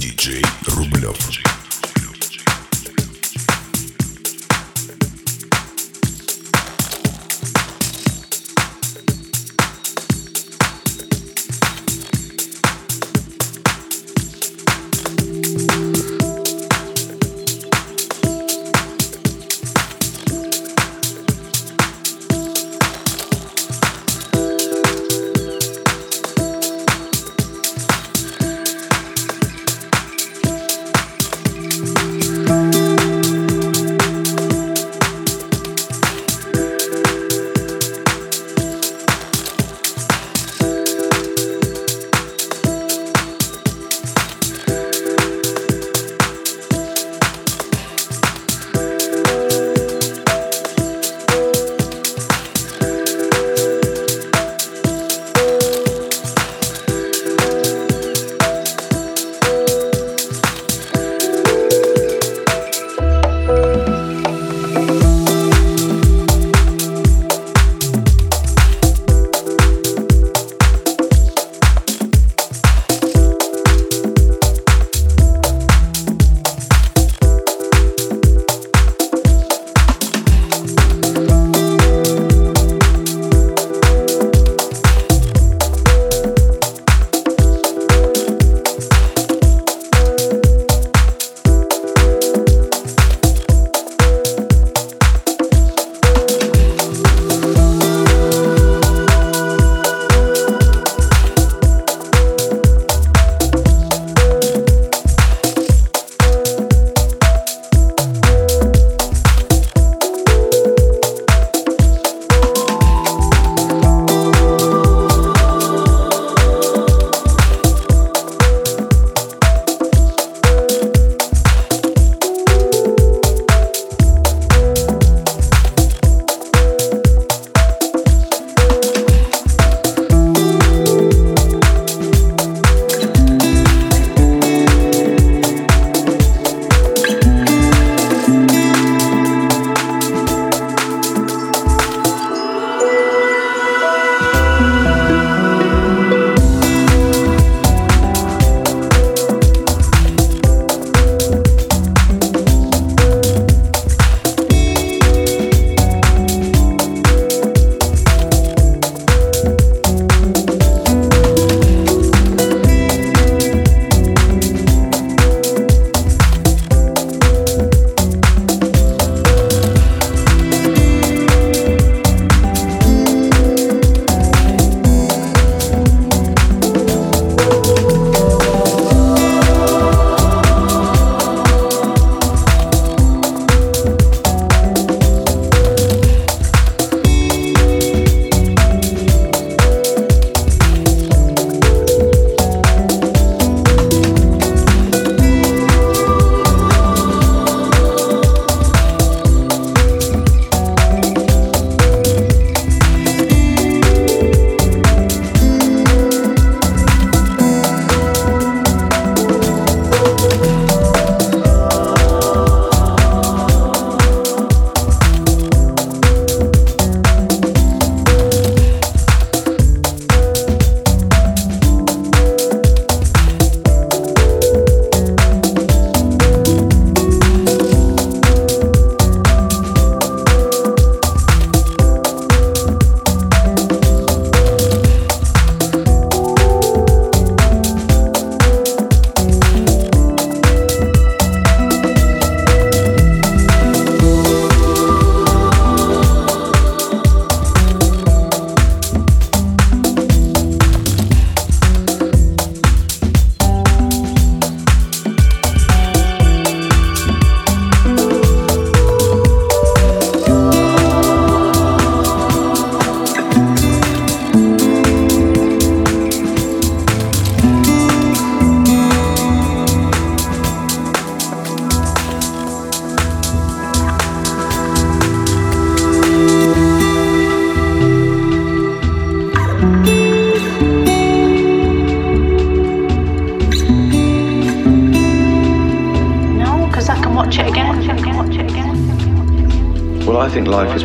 диджей Рублев.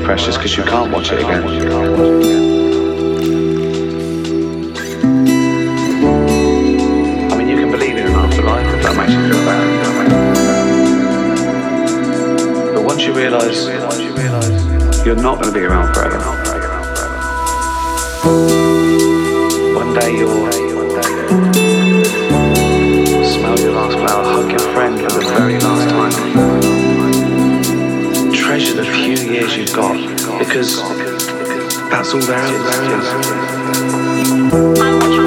precious because you can't watch it again. I mean, you can believe in an afterlife if that makes you feel bad. But once you realize you're not going to be around forever, one day you're. You've got because that's all there is.